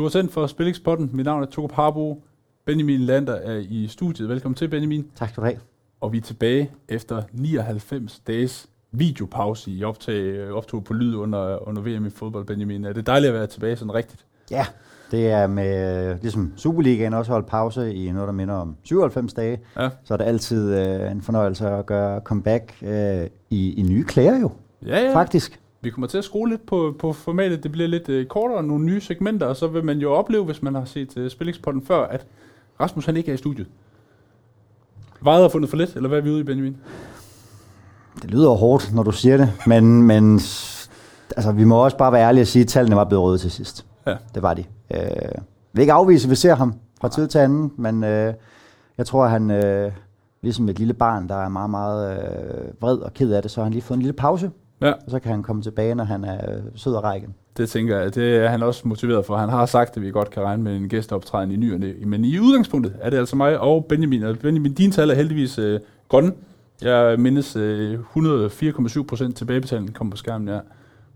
Du har sendt for Spillingspotten. Mit navn er Togo Harbo. Benjamin Lander er i studiet. Velkommen til, Benjamin. Tak skal du have. Og vi er tilbage efter 99 dages videopause i optag, optog på lyd under, under VM i fodbold, Benjamin. Er det dejligt at være tilbage sådan rigtigt? Ja, det er med, ligesom Superligaen også holdt pause i noget, der minder om 97 dage. Ja. Så er det altid øh, en fornøjelse at gøre comeback øh, i, i nye klæder jo. Ja, ja. Faktisk. Vi kommer til at skrue lidt på, på formatet. Det bliver lidt øh, kortere, nogle nye segmenter, og så vil man jo opleve, hvis man har set øh, Spillingspodden før, at Rasmus han ikke er i studiet. Vejet har fundet for lidt, eller hvad er vi ude i, Benjamin? Det lyder hårdt, når du siger det, men, men altså, vi må også bare være ærlige og sige, at tallene var blevet røde til sidst. Ja. Det var de. Øh, vil ikke afvise, vi ser ham fra tid til anden, men øh, jeg tror, at han, øh, ligesom et lille barn, der er meget, meget øh, vred og ked af det, så har han lige fået en lille pause, ja. og så kan han komme tilbage, når han er øh, sød og rækken. Det tænker jeg, det er han også motiveret for. Han har sagt, at vi godt kan regne med en gæsteoptræden i ny og Men i udgangspunktet er det altså mig og Benjamin. Og Benjamin, din tal er heldigvis øh, grønne. Jeg mindes øh, 104,7 procent tilbagebetaling kom på skærmen, ja.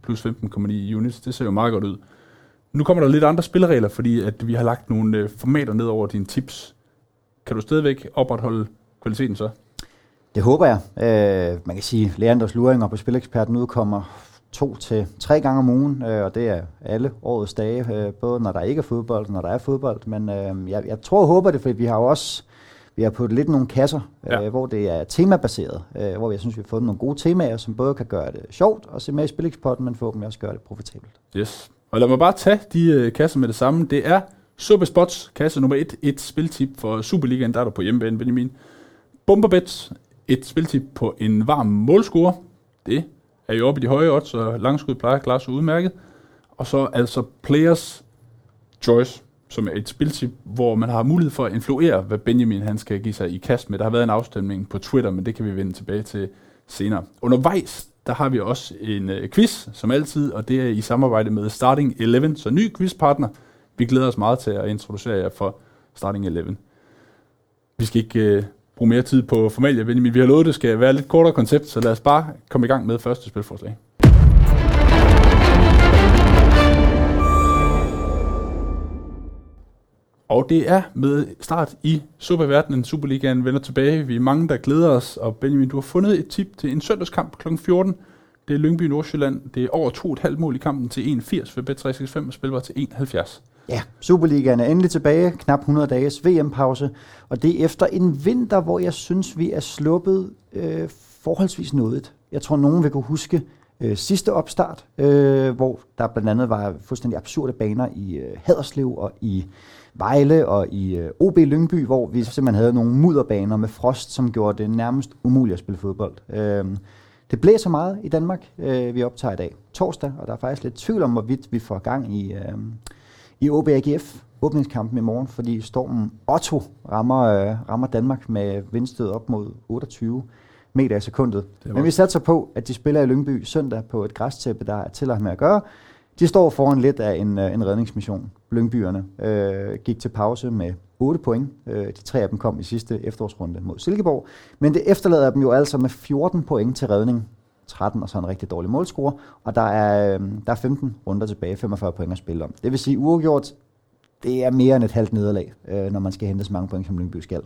Plus 15,9 units. Det ser jo meget godt ud. Nu kommer der lidt andre spilleregler, fordi at vi har lagt nogle øh, formater ned over dine tips. Kan du stadigvæk opretholde kvaliteten så? Det håber jeg. Øh, man kan sige, at Leanders luringer på Spileksperten udkommer to til tre gange om ugen, øh, og det er alle årets dage, øh, både når der ikke er fodbold, når der er fodbold. Men øh, jeg, jeg tror og håber det, fordi vi har jo også vi har puttet lidt nogle kasser, øh, ja. hvor det er temabaseret, øh, hvor jeg synes, vi har fået nogle gode temaer, som både kan gøre det sjovt og se med i Spilekspotten, men forhåbentlig også gøre det profitabelt. Yes. Og lad mig bare tage de øh, kasser med det samme. Det er Super Spots, kasse nummer 1, et spiltip for Superligaen, der er du på hjemmebane, Benjamin. Bomberbets, et spiltip på en varm målscore. Det er jo oppe i de høje odds, så langskud plejer at klare sig udmærket. Og så altså Players Choice, som er et spiltip, hvor man har mulighed for at influere, hvad Benjamin han skal give sig i kast med. Der har været en afstemning på Twitter, men det kan vi vende tilbage til senere. Undervejs, der har vi også en øh, quiz, som altid, og det er i samarbejde med Starting 11, så ny quizpartner. Vi glæder os meget til at introducere jer for Starting 11. Vi skal ikke øh, bruge mere tid på formalia, Benjamin. Vi har lovet, at det skal være lidt kortere koncept, så lad os bare komme i gang med første spilforslag. Og det er med start i Superverdenen. Superligaen vender tilbage. Vi er mange, der glæder os. Og Benjamin, du har fundet et tip til en søndagskamp kl. 14. Det er Lyngby Nordsjælland. Det er over 2,5 mål i kampen til 1,80 ved Bet365 og spiller til 1,70. Ja, Superligaen er endelig tilbage. Knap 100 dages VM-pause. Og det er efter en vinter, hvor jeg synes, vi er sluppet øh, forholdsvis noget. Jeg tror, nogen vil kunne huske øh, sidste opstart, øh, hvor der blandt andet var fuldstændig absurde baner i øh, Haderslev og i Vejle og i øh, OB Lyngby, hvor vi simpelthen havde nogle mudderbaner med frost, som gjorde det nærmest umuligt at spille fodbold. Øh, det blæser meget i Danmark, øh, vi optager i dag torsdag, og der er faktisk lidt tvivl om, hvorvidt vi får gang i, øh, i OB AGF åbningskampen i morgen, fordi stormen Otto rammer, øh, rammer Danmark med vindstød op mod 28 meter i sekundet. Men vi satser på, at de spiller i Lyngby søndag på et græstæppe, der er til at med at gøre. De står foran lidt af en, øh, en redningsmission. Lyngbyerne øh, gik til pause med 8 point. Øh, de tre af dem kom i sidste efterårsrunde mod Silkeborg. Men det efterlader dem jo altså med 14 point til redning. 13 og så en rigtig dårlig målscore. Og der er, øhm, der er 15 runder tilbage, 45 point at spille om. Det vil sige, uafgjort, det er mere end et halvt nederlag, øh, når man skal hente så mange point, som Lyngby skal.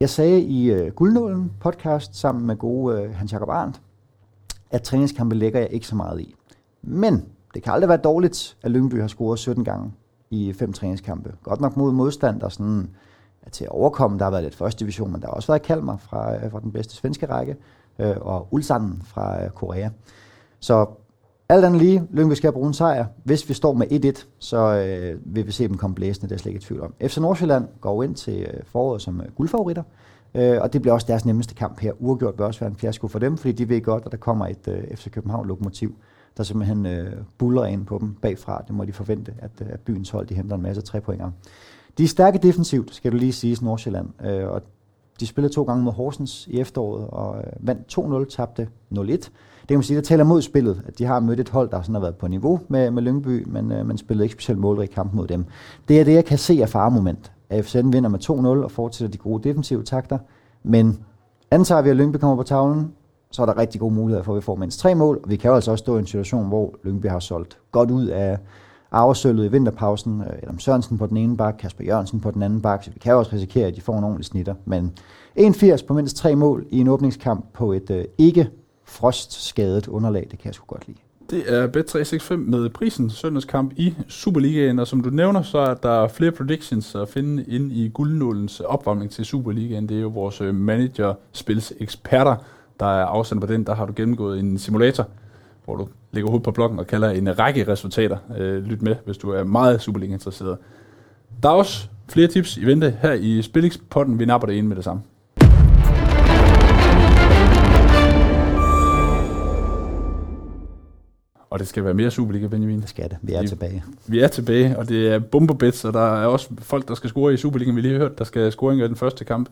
Jeg sagde i øh, Guldnålen podcast sammen med gode øh, Hans Jakob Arndt, at træningskampe lægger jeg ikke så meget i. Men det kan aldrig være dårligt, at Lyngby har scoret 17 gange i fem træningskampe. Godt nok mod modstand, der sådan er til at overkomme. Der har været lidt første division, men der har også været Kalmar fra, øh, fra den bedste svenske række, øh, og Ulsan fra øh, Korea. Så alt andet lige, Lyngby skal bruge en sejr. Hvis vi står med 1-1, så øh, vil vi se dem komme blæsende, det er slet ikke et tvivl om. FC Nordsjælland går ind til øh, foråret som øh, guldfavoritter, øh, og det bliver også deres nemmeste kamp her. Uafgjort bør også være en fiasko for dem, fordi de ved godt, at der kommer et øh, FC København-lokomotiv der simpelthen øh, buller ind på dem bagfra. Det må de forvente, at, øh, at byens hold de henter en masse tre pointer. De er stærke defensivt, skal du lige sige, Nordsjælland. Øh, og de spillede to gange mod Horsens i efteråret og øh, vandt 2-0, tabte 0-1. Det kan man sige, der taler mod spillet, at de har mødt et hold, der sådan har været på niveau med, med Lyngby, men øh, man spillede ikke specielt målrig kamp mod dem. Det er det, jeg kan se af faremoment. AFCN vinder med 2-0 og fortsætter de gode defensive takter, men antager vi, at Lyngby kommer på tavlen, så er der rigtig gode muligheder for, at vi får mindst tre mål. Og vi kan jo altså også stå i en situation, hvor Lyngby har solgt godt ud af, arvesølvet i vinterpausen. Øh, Adam Sørensen på den ene bak, Kasper Jørgensen på den anden bak, så vi kan også risikere, at de får en ordentlig snitter. Men 80 på mindst tre mål i en åbningskamp på et øh, ikke frostskadet underlag, det kan jeg sgu godt lide. Det er Bet365 med prisen søndagskamp i Superligaen, og som du nævner, så er der flere predictions at finde ind i guldnålens opvarmning til Superligaen. Det er jo vores øh, manager-spils eksperter, der er afsendt på den. Der har du gennemgået en simulator, hvor du lægger hovedet på blokken og kalder en række resultater. Øh, lyt med, hvis du er meget Superliga-interesseret. Der er også flere tips i vente her i Spillix-potten. Vi napper det ind med det samme. Og det skal være mere Superliga, Benjamin. Det skal det. Vi er Vi- tilbage. Vi er tilbage, og det er bomberbets, og der er også folk, der skal score i Superligaen. Vi har lige hørt, der skal scoring af den første kamp.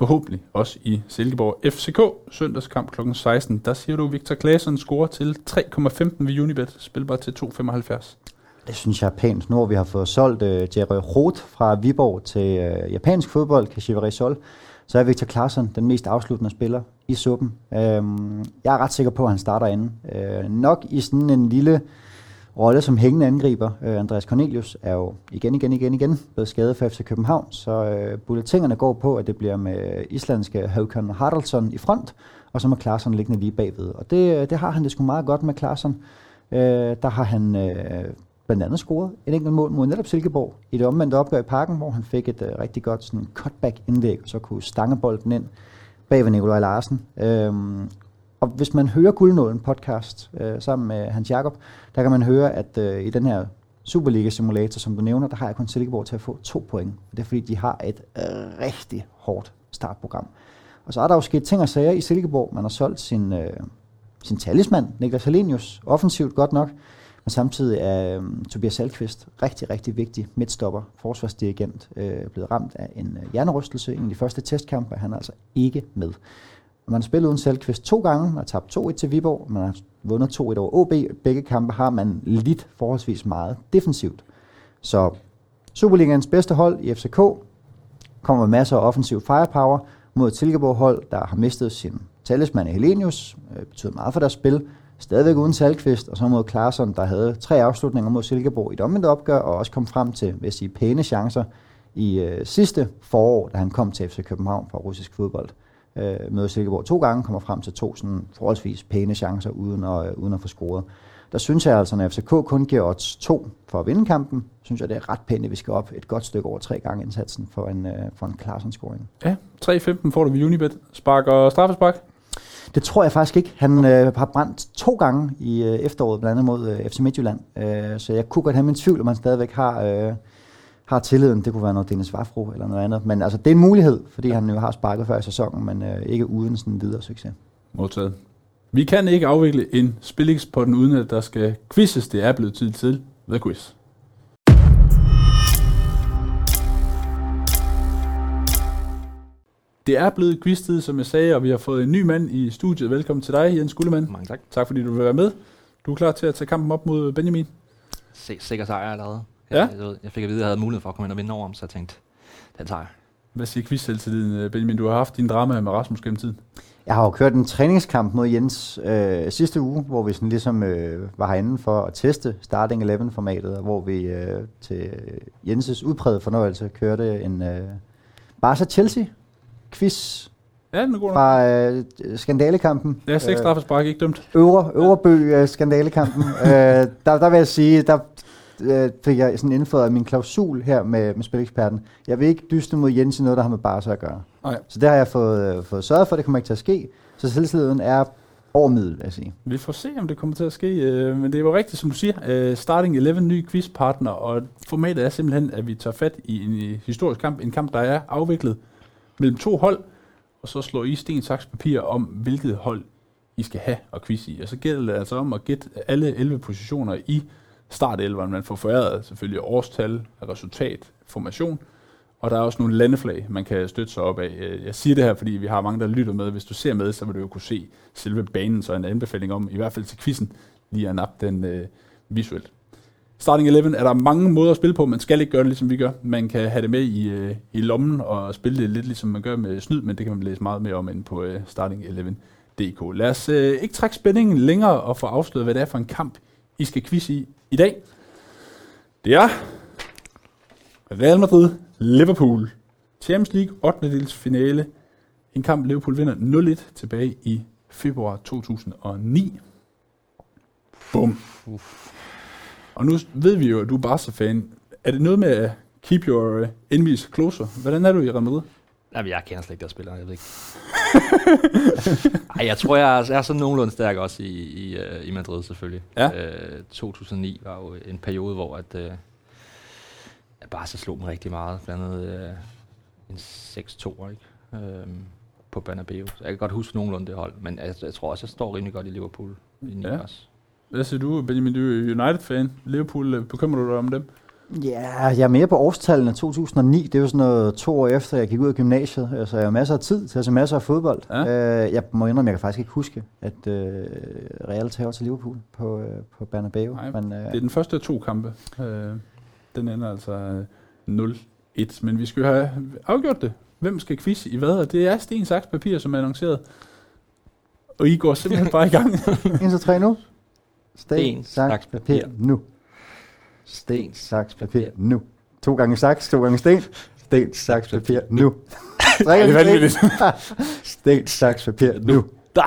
Forhåbentlig også i Silkeborg. FCK, søndagskamp kl. 16. Der siger du, Victor Claesson scorer til 3,15 ved Unibet. Spilbar til 2,75. Det synes jeg er pænt. Nu hvor vi har fået solgt øh, uh, Jerry Roth fra Viborg til uh, japansk fodbold, Kashiwari Sol, så er Victor Claesson den mest afsluttende spiller i suppen. Øhm, jeg er ret sikker på, at han starter inden. Øh, nok i sådan en lille rolle som hængende angriber. Øh, Andreas Cornelius er jo igen, igen, igen, igen blevet skadet for FC København, så øh, bulletingerne går på, at det bliver med islandske Håkan Haraldsson i front, og så må Klarsson liggende lige bagved. Og det, øh, det har han det sgu meget godt med Klarsson. Øh, der har han øh, blandt andet scoret et enkelt mål mod netop Silkeborg i det omvendte opgør i parken, hvor han fik et øh, rigtig godt sådan, cutback-indlæg, og så kunne stange bolden ind bag ved Nikolaj Larsen. Øhm, og hvis man hører Guldnåden podcast øh, sammen med Hans Jakob, der kan man høre, at øh, i den her Superliga-simulator, som du nævner, der har jeg kun Silkeborg til at få to point. Og det er fordi, de har et øh, rigtig hårdt startprogram. Og så er der jo sket ting og sager i Silkeborg. Man har solgt sin, øh, sin talisman, Niklas Helenius, offensivt godt nok, men samtidig er øh, Tobias Salkvist rigtig, rigtig vigtig midtstopper, forsvarsdirigent, øh, blevet ramt af en øh, hjernerystelse i en af de første testkampe, han er altså ikke med. Man har spillet uden Salkvist to gange, man har tabt 2-1 til Viborg, man har vundet 2-1 over OB. Begge kampe har man lidt forholdsvis meget defensivt. Så Superligaens bedste hold i FCK kommer med masser af offensiv firepower mod Tilkeborg Silkeborg-hold, der har mistet sin talisman Helenius, øh, betyder meget for deres spil, stadigvæk uden Salkvist, og så mod Klarsson, der havde tre afslutninger mod Silkeborg i et omvendt opgør, og også kom frem til, vil jeg sige, pæne chancer i øh, sidste forår, da han kom til FC København fra russisk fodbold. Øh, møder Silkeborg to gange, kommer frem til to sådan forholdsvis pæne chancer, uden at, øh, uden at få scoret. Der synes jeg altså, når FCK kun giver odds 2 for at vinde kampen, synes jeg, det er ret pænt, at vi skal op et godt stykke over tre gange indsatsen for en, øh, for en Klarsson-scoring. Ja, 3,15 får du ved Unibet. Spark og straffespark. Det tror jeg faktisk ikke. Han øh, har brændt to gange i øh, efteråret, blandt andet mod øh, FC Midtjylland. Øh, så jeg kunne godt have min tvivl, om han stadigvæk har, øh, har tilliden. Det kunne være noget Dennis Vafro eller noget andet. Men altså, det er en mulighed, fordi han jo har sparket før i sæsonen, men øh, ikke uden sådan en videre succes. Modtaget. Vi kan ikke afvikle en spillings på den, uden at der skal quizzes. Det er blevet tid til The Quiz. Det er blevet quiz-tid, som jeg sagde, og vi har fået en ny mand i studiet. Velkommen til dig, Jens Gullemann. Mange tak. Tak fordi du vil være med. Du er klar til at tage kampen op mod Benjamin. Se, sikker sejr allerede. Ja. Jeg, jeg, fik at vide, at jeg havde mulighed for at komme ind og vinde over ham, så jeg tænkte, den tager jeg. Hvad siger quiz-selvtilliden, øh, Benjamin? Du har haft din drama med Rasmus gennem tiden. Jeg har jo kørt en træningskamp mod Jens øh, sidste uge, hvor vi sådan ligesom øh, var herinde for at teste Starting 11-formatet, og hvor vi øh, til Jenses udprægede fornøjelse kørte en øh, Barca-Chelsea-quiz Ja, den er god nok. fra øh, skandalekampen. Ja, seks Øh, straffespark, ikke dømt. Øvre, Øverbø øh, skandalekampen. øh, der, der vil jeg sige, der øh, fik jeg sådan indført min klausul her med, med spileksperten. Jeg vil ikke dyste mod Jens i noget, der har med Barca at gøre. Nej. Så det har jeg fået, øh, fået sørget for, det kommer ikke til at ske. Så selvtilliden er over middel, vil jeg sige. Vi får se, om det kommer til at ske. øh, Men det er jo rigtigt, som du siger. øh, Starting 11, ny quizpartner, og formatet er simpelthen, at vi tager fat i en øh, historisk kamp. En kamp, der er afviklet mellem to hold, og så slår I sten, saks, papir om, hvilket hold I skal have og quiz i. Og så gælder det altså om at gætte alle 11 positioner i startelveren. Man får foræret selvfølgelig årstal, resultat, formation, og der er også nogle landeflag, man kan støtte sig op af. Øh, jeg siger det her, fordi vi har mange, der lytter med. Hvis du ser med, så vil du jo kunne se selve banen, så en anbefaling om, i hvert fald til quizzen, lige at nappe den øh, visuelt. Starting 11 er der mange måder at spille på. Man skal ikke gøre det, ligesom vi gør. Man kan have det med i, øh, i lommen og spille det lidt, ligesom man gør med snyd, men det kan man læse meget mere om inde på øh, starting11.dk. Lad os øh, ikke trække spændingen længere og få afsløret, hvad det er for en kamp, i skal quiz i i dag. Det er Real Madrid, Liverpool. Champions League 8. dels finale. En kamp Liverpool vinder 0-1 tilbage i februar 2009. Bum. Og nu ved vi jo, at du er Barca-fan. Er det noget med at keep your enemies closer? Hvordan er du i Real Madrid? Jamen, jeg kender slet ikke deres spillere, jeg ved ikke. Ej, jeg tror, jeg er, jeg er sådan nogenlunde stærk også i, i, uh, i Madrid, selvfølgelig. Ja. Øh, 2009 var jo en periode, hvor at, at Barca slog mig rigtig meget. Blandt andet uh, en 6-2, ikke? Øhm, på Bernabeu. Så jeg kan godt huske nogenlunde det hold, men jeg, jeg tror også, jeg står rimelig godt i Liverpool. I Ja. ja. også. Hvad siger du, Benjamin? Du er United-fan. Liverpool, øh, bekymrer du dig om dem? Ja, jeg er mere på årstallene 2009. Det er jo sådan noget to år efter, jeg gik ud af gymnasiet. Altså, jeg har masser af tid til at se masser af fodbold. Ja. Øh, jeg må indrømme, jeg kan faktisk ikke huske, at øh, Real tager til Liverpool på, øh, på Bernabeu. Nej, Men, øh, Det er den første af to kampe. Øh, den ender altså øh, 0-1. Men vi skal jo have afgjort det. Hvem skal quiz i hvad? Og det er sten, saks, papir, som er annonceret. Og I går simpelthen bare i gang. 1, 2, 3 nu. Sten, Sten, saks, saks, papir, papir. nu. Sten, saks, papir, nu. To gange saks, to gange sten. Sten, saks, papir, nu. Tre det er gange vanvittigt. sten. Sten, saks, papir, nu. Da!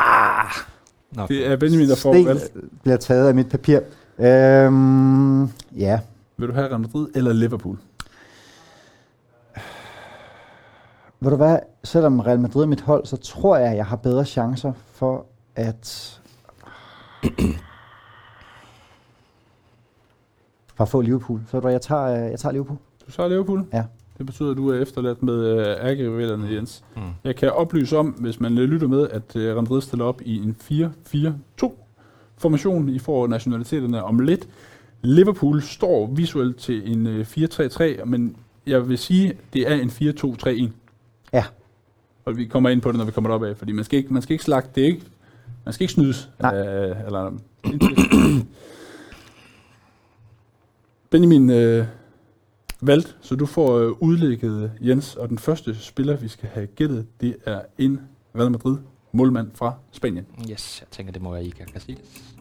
Nå, Det er Benjamin, der får Sten valgt. bliver taget af mit papir. Øhm, ja, Vil du have Real Madrid eller Liverpool? Ved du hvad, selvom Real Madrid er mit hold, så tror jeg, at jeg har bedre chancer for at... for at få Liverpool. Så du jeg tager, øh, jeg tager Liverpool. Du tager Liverpool? Ja. Det betyder, at du er efterladt med øh, ærgerivellerne, Jens. Mm. Jeg kan oplyse om, hvis man øh, lytter med, at øh, Real Madrid stiller op i en 4-4-2-formation. I får nationaliteterne om lidt. Liverpool står visuelt til en øh, 4-3-3, men jeg vil sige, det er en 4-2-3-1. Ja. Og vi kommer ind på det, når vi kommer op af, fordi man skal ikke, man skal ikke slagte, det ikke, man skal ikke snydes. Nej. Øh, eller, Benjamin øh, valgt, så du får øh, udlægget Jens, og den første spiller, vi skal have gættet, det er en Real Madrid målmand fra Spanien. Yes, jeg tænker, det må være Iker Casillas.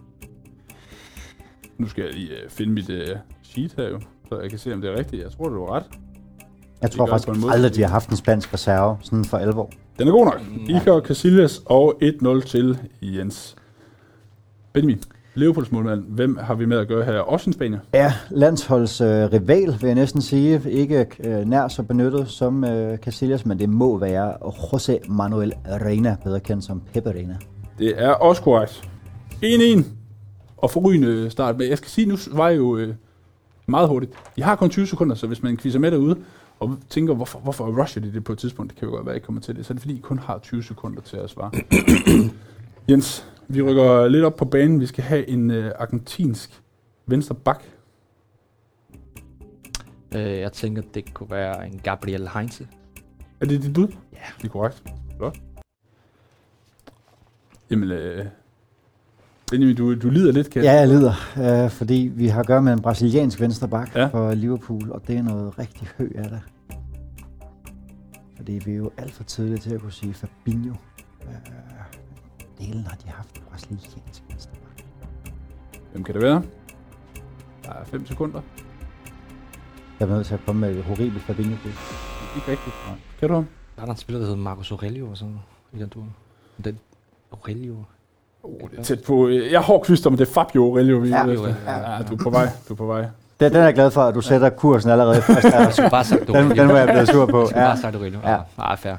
Nu skal jeg lige øh, finde mit øh, sheet her jo, så jeg kan se, om det er rigtigt. Jeg tror, du har ret. Jeg tror faktisk på en måde. aldrig, de har haft en spansk reserve, sådan for alvor. Den er god nok. Mm, Iker Casillas og 1-0 til Jens. Benjamin, Liverpools målmand, hvem har vi med at gøre her? Også en spanier. Ja, landsholds øh, rival, vil jeg næsten sige. Ikke øh, nær så benyttet som øh, Casillas, men det må være José Manuel Reina, bedre kendt som Pepe Reina. Det er også korrekt. 1-1 og forrygende start. Men jeg skal sige, nu var jeg jo øh, meget hurtigt. I har kun 20 sekunder, så hvis man quizzer med derude, og tænker, hvorfor, hvorfor rusher de det på et tidspunkt, det kan jo godt være, at I kommer til det, så er det fordi, I kun har 20 sekunder til at svare. Jens, vi rykker lidt op på banen. Vi skal have en øh, argentinsk venstre bak. Øh, jeg tænker, det kunne være en Gabriel Heinze. Er det dit bud? Ja. Det er korrekt. Flot. Jamen, øh, Benjamin, du, du lider lidt, kan Ja, jeg lider, øh, fordi vi har at gøre med en brasiliansk venstreback Ja. ja. for Liverpool, og det er noget rigtig hø af det. Fordi vi er jo alt for tidlige til at kunne sige Fabinho. Øh, delen har de haft en brasiliansk venstreback. Hvem kan det være? Der er 5 sekunder. Jeg er nødt til at komme med et horribelt fabinho -bud. Ikke rigtigt. Nej. Kan du ham? Der er der en spiller, der hedder Marcus Aurelio og sådan. I den tur. Den Aurelio. Oh, det er tæt på. Jeg har quiz om, det er Fabio Aurelio. Vi Ja. er efter. Ja. ja, du er på vej. Du er på vej. Den, den er jeg glad for, at du sætter kursen allerede i første Jeg skulle bare sagt den, Aurelio. den var jeg blevet sur på. Jeg skulle bare Ja. have sagt Aurelio. Ja. Ja. Ah, fair.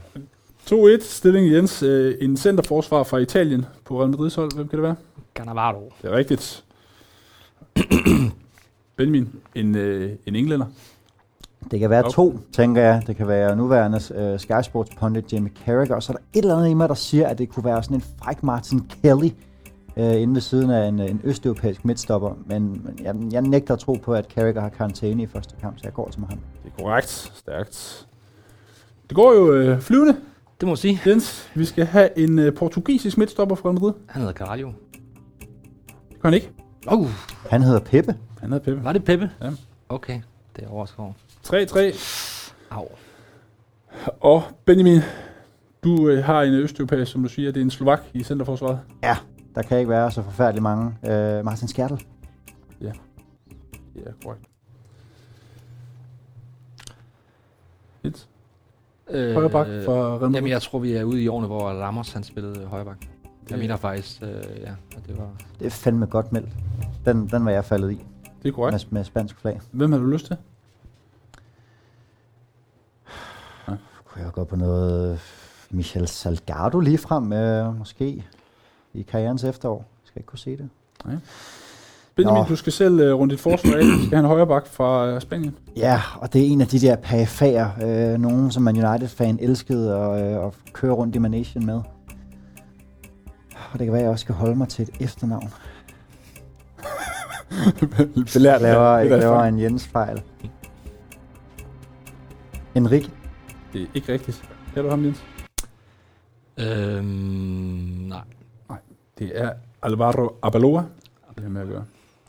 2-1 stilling Jens. Øh, En centerforsvar fra Italien på Real Madrid's hold. Hvem kan det være? Cannavaro. Det er rigtigt. Benjamin, en, øh, en englænder. Det kan være Okay. to, tænker jeg. Det kan være nuværende uh, Sky Sports pundit Jamie Carragher, og så er der et eller andet i mig, der siger, at det kunne være sådan en fræk Martin Kelly uh, inde ved siden af en, en østeuropæisk midtstopper. Men, men jeg, jeg nægter at tro på, at Carragher har karantæne i første kamp, så jeg går til med ham. Det er korrekt. Stærkt. Det går jo øh, flyvende. Det må jeg sige. Jens, vi skal have en øh, portugisisk midtstopper fra Madrid. Han hedder Carvalho. Kan han ikke. Oh, Han hedder Peppe. Han hedder Peppe. var det Peppe? Ja. Okay, det er overskår. 3-3. Au. Og Benjamin, du øh, har en østeuropæer, som du siger, det er en slovak i centerforsvaret. Ja, der kan ikke være så forfærdeligt mange. Øh, Martin Skjertel. Ja, korrekt. Et. Øh, Højre bak for Real. Jamen, jeg tror, vi er ude i årene, hvor Ramos han spillede højre bak. Jeg Det- mener faktisk, øh, ja, at det var... Det er fandme godt meldt. Den, den var jeg faldet i Det er korrekt. med, med spansk flag. Hvem har du lyst til? Kunne jeg gå på noget Michel Salgado lige frem, øh, måske i karrierens efterår. Skal ikke kunne se det. Benjamin, Nå. du skal selv uh, runde dit forsvar af. Skal have en højre bak fra uh, Spanien. Ja, og det er en af de der perifærer, øh, nogen som Man United-fan elskede at, øh, at køre rundt i managen med. Og det kan være, at jeg også skal holde mig til et efternavn. Belært laver, jeg laver en Jens-fejl. Henrik. Det er ikke rigtigt. Kan du ham, Jens? Øhm, nej. Det er Alvaro Abaloa. Det er med at gøre.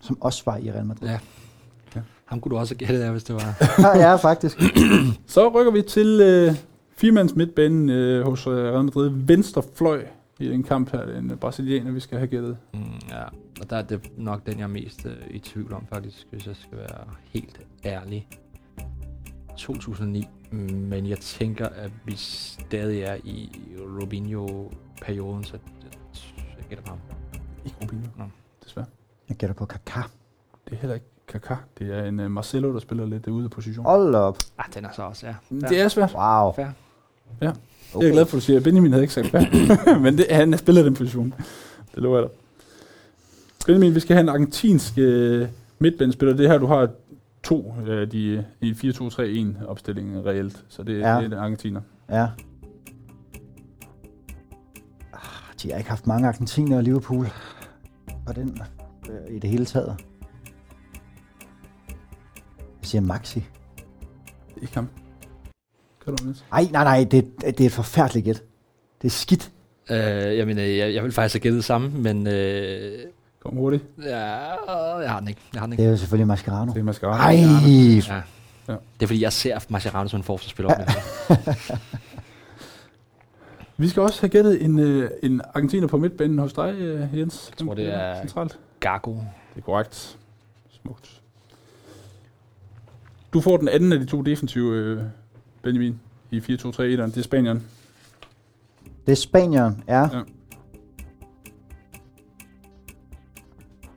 Som også var i Real Madrid. Ja. Ja. Ham kunne du også have gættet af, hvis det var... ja, faktisk. Så rykker vi til uh, firmands midtbanen uh, hos uh, Real Madrid. Venstre fløj i den kamp her. Det er en uh, brasilianer, vi skal have gættet. Mm, ja, og der er det nok den, jeg er mest øh, i tvivl om, faktisk, hvis jeg skal være helt ærlig. 2009, men jeg tænker, at vi stadig er i Robinho-perioden, så jeg, jeg gætter på ham. Ikke Rubinho. Nå. Jeg gætter på Kaká. Det er heller ikke Kaká. Det er en uh, Marcelo, der spiller lidt ude af position. Hold op. Ah, den er så også, ja. Det er svært. Wow. Fair. Ja. Okay. Jeg er glad for, at du siger, at Benjamin havde ikke sagt hvad. Men det, han spiller den position. Det lover jeg dig. Benjamin, vi skal have en argentinsk øh, midtbanespiller. Det her, du har to af de i 4-2-3-1 opstilling reelt. Så det, Ja. det er en argentiner. Ja. Ah, De har ikke haft mange argentiner i Liverpool. Og den øh, i det hele taget. Jeg siger Maxi. Det er ikke ham. Kan du Niels? Ej, nej, nej, det, det er et forfærdeligt gæt. Det er skidt. Øh, jeg mener, jeg, jeg vil faktisk have gættet det samme, men øh, Kom hurtigt. ja, jeg har den ikke. Jeg har den Det ikke. er jo selvfølgelig Mascherano. Det er mascara. Ej, Ja. Ja. Det er fordi, jeg ser Mascherano som en forsvarsspiller. Ja. Vi skal også have gættet en, øh, en argentiner på midtbanen hos dig, øh, Jens. Jeg tror, det er- Centralt. Gago. Det er korrekt. Smukt. Du får den anden af de to defensive, øh, Benjamin, i 4-2-3-1'eren. Det er Spanieren. det er Spanieren, ja. Ja.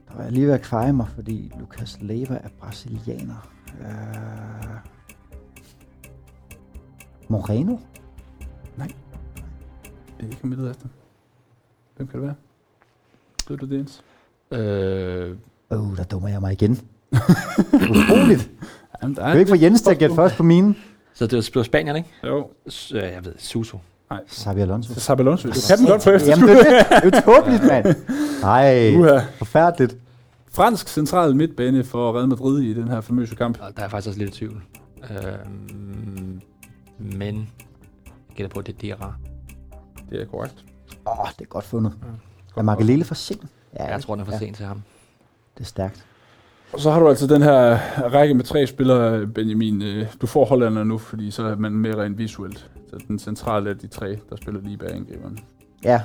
Der var jeg lige ved at kveje mig, fordi Lucas Leiva er brasilianer. Uh... Moreno? Det er ikke leder efter. Hvem kan det være? Ved du det, Jens? Øh, Åh, oh, der dummer jeg mig igen. Utroligt. Jamen, der Jeg vil ikke få Jens til at gætte først på mine. så det var Spanien, ikke? Jo. S- øh, jeg ved, Suso. Nej. Xabi Alonso. Sabi Alonso. Du kan den godt på Jamen, efterskud. det er det. Er tåbeligt, mand. Nej, Uha. forfærdeligt. Fransk central midtbane for Real Madrid i den her famøse kamp. Der er faktisk også lidt i tvivl. Øh, men jeg gætter på, at det er Dira. Det er korrekt. Åh, oh, det er godt fundet. Ja. Er Markelele for sent? Ja, Jeg tror, den er for ja, sent til ham. det er stærkt. Og så har du altså den her række med tre spillere, Benjamin. Øh, Du får hollanderne nu, fordi så er man mere rent visuelt. Så den centrale af de tre, der spiller lige bag angriberen. Ja.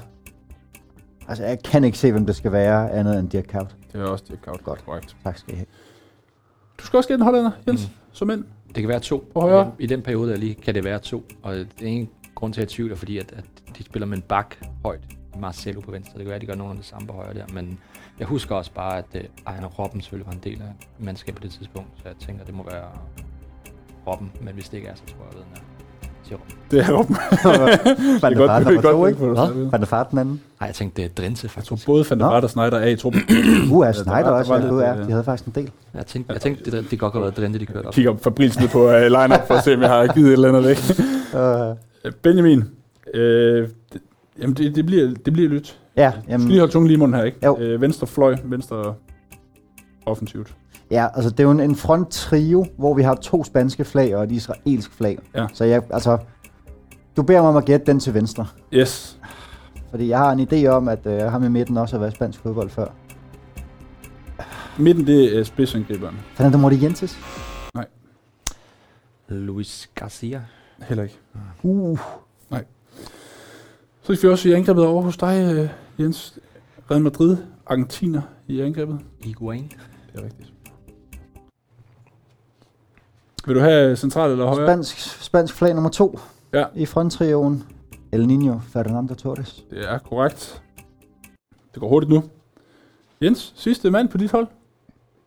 Altså, jeg kan ikke se, hvem det skal være, andet end Dirk Kuyt. Det er også Dirk Kuyt. Godt. Korrekt. Tak skal I have. Du skal også gætte en hollænder, Jens, Mm. som mænd. Det kan være to. På højre? I den, I den periode, der lige kan det være to. Og det er ingen grund til at tvivle, fordi at, at de spiller med en bak højt. Marcelo på venstre. Det kan være, at de gør nogen af det samme på højre der. Men jeg husker også bare, at uh, Ejner Robben selvfølgelig var en del af mandskabet på det tidspunkt. Så jeg tænker, det må være Robben. Men hvis det ikke er, så tror jeg, at den er. Siger Robben. Det er Robben. Van det der er det nummer er godt, to, det ikke? Van der Vaart den anden. Nej, jeg tænkte, det er Drense Jeg tror faktisk. både Van der. Vaart og Snyder er i truppen. Uh, er der Snyder også. Ja, ja. øh, De havde faktisk en del. Jeg tænkte, jeg tænkte det, det godt kunne have været Drente, de kørte op. Kigger Fabrice ned på uh, line for at se, om jeg har givet et eller andet væk. Uh, Øh, Benjamin, øh, jamen det, det, bliver, det bliver lyt. ja, Du skal jamen, lige holde tungen lige i munden her, ikke? Jo. Øh, venstre fløj, venstre offensivt. ja, altså det er jo en, en front trio, hvor vi har to spanske flag og et israelsk flag. Ja. Så jeg, altså, du beder mig om at gætte den til venstre. Yes. Fordi jeg har en idé om, at øh, ham i midten også har været spansk fodbold før. Midten, det er spidsangriberen. Fernando Morientes. Luis Garcia. Heller ikke. Uh, Så skal vi også i angrebet over hos dig, øh, Jens. Real Madrid, Argentina i angrebet. Iguain. Det er rigtigt. Vil du have central eller højre? Spansk, spansk flag nummer to Ja. i fronttrioen. El Niño Fernando Torres. Det er korrekt. Det går hurtigt nu. Jens, sidste mand på dit hold.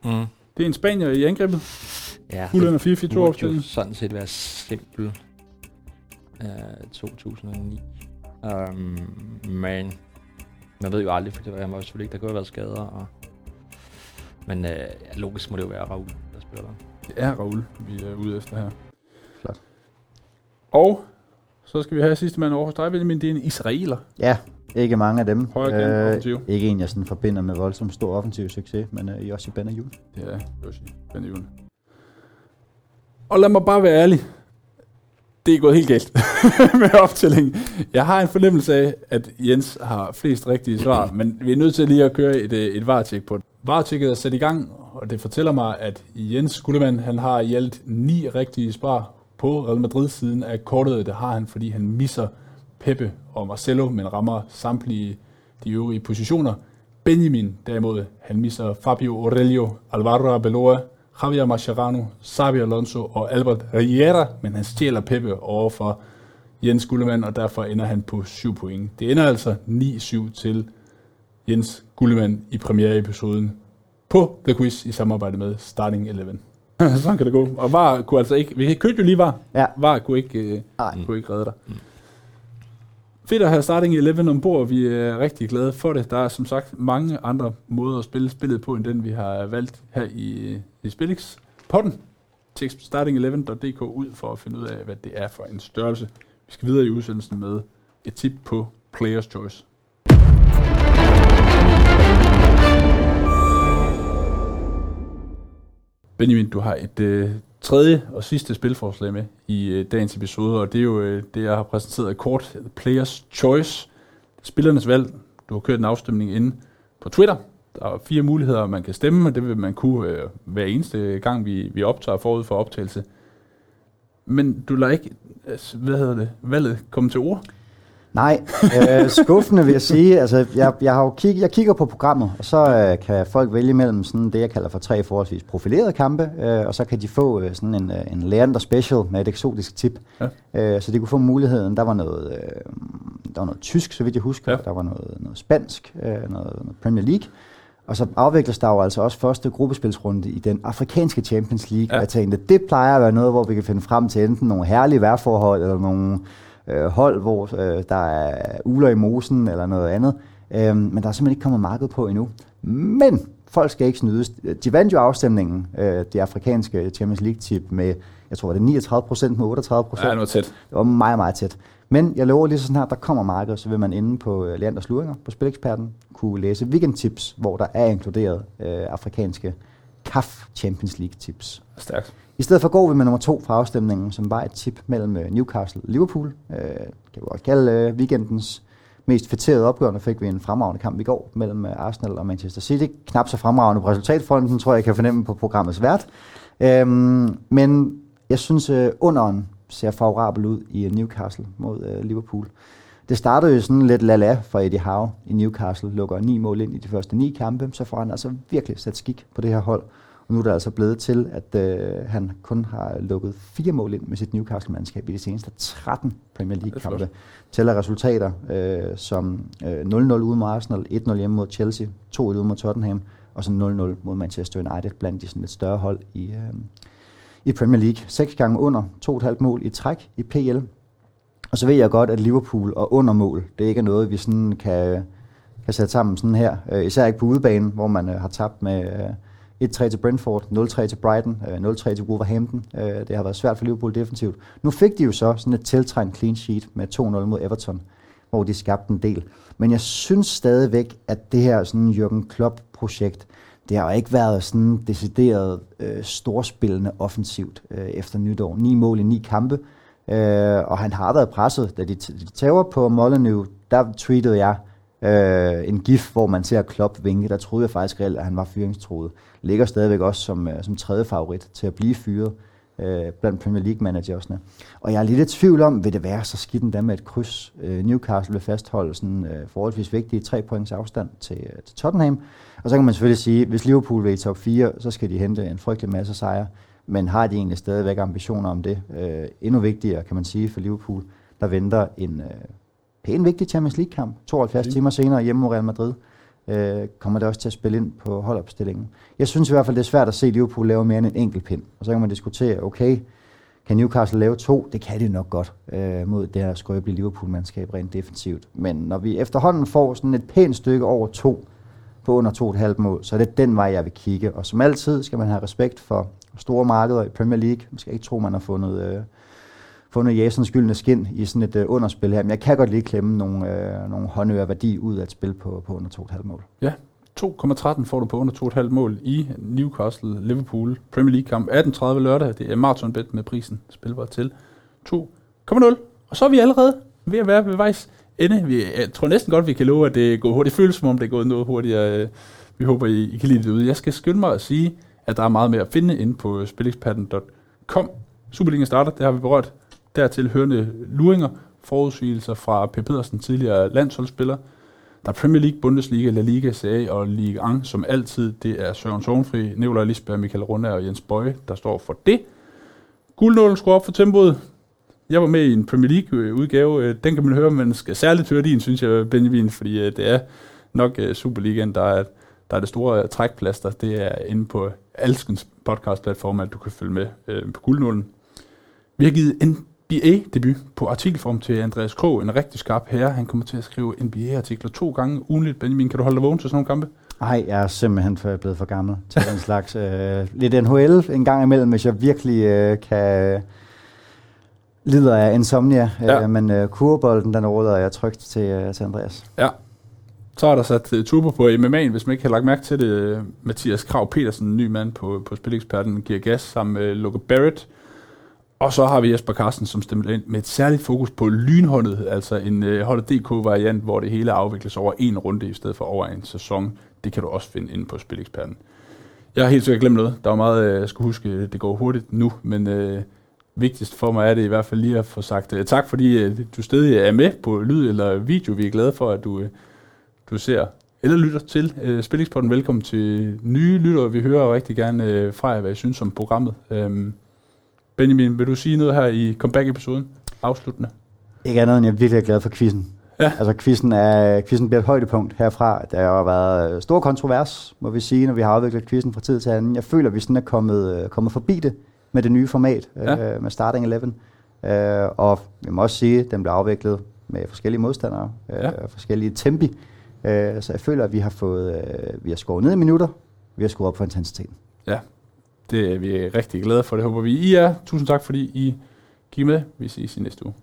Mm. Det er en spanier i angrebet. Ja, Fuldender 4 4 det 2 burde jo opstilling. sådan set være simpel. Uh, 2009. Um, men man ved jo aldrig, for det var, han var selvfølgelig ikke, der kunne have været skader. Og, men uh, logisk må det jo være Raul, der spiller der. Det er Raul, vi er ude efter her. Flot. Og så skal vi have sidste mand over hos dig, Benjamin. Det er en israeler. Ja, ikke mange af dem. Højre kant, offensiv. ikke en, jeg sådan forbinder med voldsomt stor offensiv succes, men uh, Joshi Benayoun. Det er Yoshi Benjamin. Og lad mig bare være ærlig. Det er gået helt galt med optællingen. Jeg har en fornemmelse af, at Jens har flest rigtige svar, men vi er nødt til lige at køre et, øh, et varetjek på det. Varetjekket er sat i gang, og det fortæller mig, at Jens Gullemann, han har i alt ni rigtige svar på Real Madrid-siden af kortet. Det har han, fordi han misser Pepe og Marcelo, men rammer samtlige de øvrige positioner. Benjamin derimod, han misser Fabio Aurelio, Alvaro Arbeloa, Javier Mascherano, Xavi Alonso og Albert Riera, men han stjæler Pepe over for Jens Gullemann, og derfor ender han på 7 point. Det ender altså 9-7 til Jens Gullemann i premiereepisoden på The Quiz i samarbejde med Starting 11. Sådan kan det gå. Og VAR kunne altså ikke... Vi købte jo lige VAR. Ja. VAR kunne ikke, øh, kunne ikke redde dig. Fedt at have Starting 11 ombord. Vi er rigtig glade for det. Der er som sagt mange andre måder at spille spillet på, end den vi har valgt her i, i Spillix. Potten. Tjek starting11.dk ud for at finde ud af, hvad det er for en størrelse. Vi skal videre i udsendelsen med et tip på Players Choice. Benjamin, du har et øh, tredje og sidste spilforslag med i øh, dagens episode, og det er jo øh, det, jeg har præsenteret kort Players Choice. Spillernes valg. Du har kørt en afstemning inde på Twitter. Der er fire muligheder, man kan stemme, og det vil man kunne øh, hver eneste gang, vi, vi optager forud for optagelse. Men du lader ikke, altså, hvad hedder det, valget komme til ord? Nej, øh, skuffende vil jeg sige. Altså, jeg, jeg, har jo kig, jeg kigger på programmet, og så øh, kan folk vælge mellem sådan det, jeg kalder for tre forholdsvis profilerede kampe, øh, og så kan de få øh, sådan en, øh, en Leander Special med et eksotisk tip. Ja. Øh, så de kunne få muligheden. Der var noget, øh, der var noget tysk, så vidt jeg husker. Ja. Der var noget, noget spansk, øh, noget, noget Premier League. Og så afvikles der jo altså også første gruppespilsrunde i den afrikanske Champions League. Ja. Ja. Jeg tænkte, det plejer at være noget, hvor vi kan finde frem til enten nogle herlige vejrforhold, eller nogle øh, hold, hvor øh, der er uler i mosen, eller noget andet. Øhm, men der er simpelthen ikke kommet marked på endnu. Men folk skal ikke snydes. De vandt jo afstemningen, øh, det afrikanske Champions League-tip, med, jeg tror, det 39 procent med 38 procent. Ja, det var tæt. Det var meget, meget tæt. Men jeg lover lige så snart, der kommer marked, så vil man inde på uh, Leanders Luringer på Spileksperten kunne læse weekendtips, hvor der er inkluderet uh, afrikanske CAF Champions League tips. Stærkt. I stedet for går vi med nummer to fra afstemningen, som var et tip mellem øh, Newcastle og Liverpool. Øh, kan vi godt kalde øh, weekendens mest fætterede opgørende fik vi en fremragende kamp i går mellem øh, Arsenal og Manchester City. Knap så fremragende på resultatfronten, tror jeg, jeg kan fornemme på programmets vært. Øhm, men jeg synes, øh, underen ser favorabel ud i øh, Newcastle mod øh, Liverpool. Det startede jo sådan lidt lala for Eddie Howe i Newcastle, lukker ni mål ind i de første ni kampe, så får han altså virkelig sat skik på det her hold. Og nu er det altså blevet til, at øh, han kun har lukket fire mål ind med sit Newcastle-mandskab i de seneste 13 Premier er. League-kampe. Tæller resultater øh, som øh, 0-0 ude mod Arsenal, 1-0 hjemme mod Chelsea, 2-1 ude mod Tottenham, og så 0-0 mod Manchester United blandt de sådan lidt større hold i, øh, i Premier League. Seks gange under, 2,5 mål i træk i PL. Og så ved jeg godt, at Liverpool og undermål, det ikke er noget, vi sådan kan, kan sætte sammen sådan her. Øh, især ikke på udebane, hvor man øh, har tabt med øh, 1-3 til Brentford, 0-3 til Brighton, øh, 0-3 til Wolverhampton. Øh, det har været svært for Liverpool defensivt. Nu fik de jo så sådan et tiltrængt clean sheet med 2-0 mod Everton, hvor de skabte en del. Men jeg synes stadigvæk, at det her sådan Jürgen Klopp-projekt, det har jo ikke været sådan decideret øh, storspillende offensivt øh, efter nytår. Ni mål i ni kampe, øh, og han har været presset. Da de, de tager på Molyneux, der tweetede jeg øh, en gif, hvor man ser Klopp vinke. Der troede jeg faktisk reelt, at han var fyringstroet. Ligger stadigvæk også som, øh, som tredje favorit til at blive fyret øh, blandt Premier League managersne. Og jeg er lidt i tvivl om, vil det være så skidt endda med et kryds. Øh, Newcastle vil fastholde sådan øh, forholdsvis vigtige tre points afstand til, øh, til Tottenham. Og så kan man selvfølgelig sige, hvis Liverpool vil i top 4, så skal de hente en frygtelig masse sejre men har de egentlig stadigvæk ambitioner om det? Øh, endnu vigtigere, kan man sige, for Liverpool, der venter en øh, pæn vigtig Champions League-kamp, 72 timer senere hjemme mod Real Madrid. Øh, kommer det også til at spille ind på holdopstillingen. Jeg synes i hvert fald, det er svært at se Liverpool lave mere end en enkelt pind. Og så kan man diskutere, okay, kan Newcastle lave to? Det kan de nok godt øh, mod det her skrøbelige Liverpool-mandskab rent defensivt. Men når vi efterhånden får sådan et pænt stykke over to, på under to et halvt mål, så er det den vej, jeg vil kigge. Og som altid skal man have respekt for store markeder i Premier League. Man skal ikke tro, man har fundet, øh, fundet Jasons gyldne skin i sådan et øh, underspil her. Men jeg kan godt lige klemme nogle, øh, nogle håndører værdi ud af et spil på, på under to et halvt mål. Ja, 2,13 får du på under 2,5 mål i Newcastle Liverpool Premier League kamp 18.30 lørdag. Det er maratonbet med prisen spilbar til 2,0. Og så er vi allerede ved at være ved vejs ende. Vi, jeg tror næsten godt, vi kan love, at det går hurtigt. Det føles som om, det er gået noget hurtigere. Øh. Vi håber, I, I kan lide det ud. Jeg skal skynde mig at sige, at der er meget mere at finde inde på spilleksperten.com. Superligaen starter, det har vi berørt. Dertil hørende luringer, forudsigelser fra P. Pedersen, tidligere landsholdsspiller. Der er Premier League, Bundesliga, La Liga, CA og Ligue 1, som altid. Det er Søren Sovenfri, Nicolai Lisberg, Michael Runde og Jens Bøje, der står for det. Guldnålen skruer op for tempoet. Jeg var med i en Premier League-udgave. Den kan man høre, men skal særligt høre din, synes jeg, Benjamin, fordi øh, det er nok øh, Superligaen, der er, der er det store øh, trækplaster. Det er inde på alskens podcast-platform, at du kan følge med på guldnålen. Vi har givet NBA-debut på artikelform til Andreas Krog, en rigtig skarp herre. Han kommer til at skrive NBA-artikler to gange ugenligt. Benjamin, kan du holde dig vågen til sådan nogle kampe? Nej, jeg er simpelthen for, blevet for gammel til den slags. Øh, lidt NHL en gang imellem, hvis jeg virkelig øh, kan lider af insomnia, ja. øh, men øh, kurbolden, den råder jeg trygt til, øh, til Andreas. Ja. Så er der sat uh, turbo på MMA'en, hvis man ikke har lagt mærke til det. Mathias Krav Petersen, en ny mand på, på Spileksperten, giver gas sammen med Luke Barrett. Og så har vi Jesper Carsten, som stemmer ind med et særligt fokus på lynhåndet, altså en øh, holdet DK-variant, hvor det hele afvikles over en runde i stedet for over en sæson. Det kan du også finde inde på Spileksperten. Jeg har helt sikkert glemt noget. Der var meget, øh, jeg skulle huske, øh, det går hurtigt nu, men øh, vigtigst for mig er det i hvert fald lige at få sagt øh, tak, fordi øh, du stadig er med på lyd eller video. Vi er glade for, at du, øh, du ser eller lytter til øh, Spillingspodden. Velkommen til nye lyttere. Vi hører rigtig gerne øh, fra jer, hvad I synes om programmet. Øh, Benjamin, vil du sige noget her i comeback-episoden? Afsluttende. Ikke andet end jeg er virkelig glad for quizzen. Ja. Altså quizzen, er, quizzen bliver et højdepunkt herfra. Der har været stor kontrovers, må vi sige, når vi har afviklet quizzen fra tid til anden. Jeg føler, at vi sådan er kommet, kommet forbi det med det nye format, ja. øh, med Starting 11. Øh, og vi må også sige, at den blev afviklet med forskellige modstandere, øh, ja. forskellige tempi. Øh, så jeg føler, at vi har fået, øh, vi har skåret ned i minutter, vi har skruet op for intensiteten. Ja, det er vi rigtig glade for, det håber vi I er. Tusind tak, fordi I gik med. Vi ses i næste uge.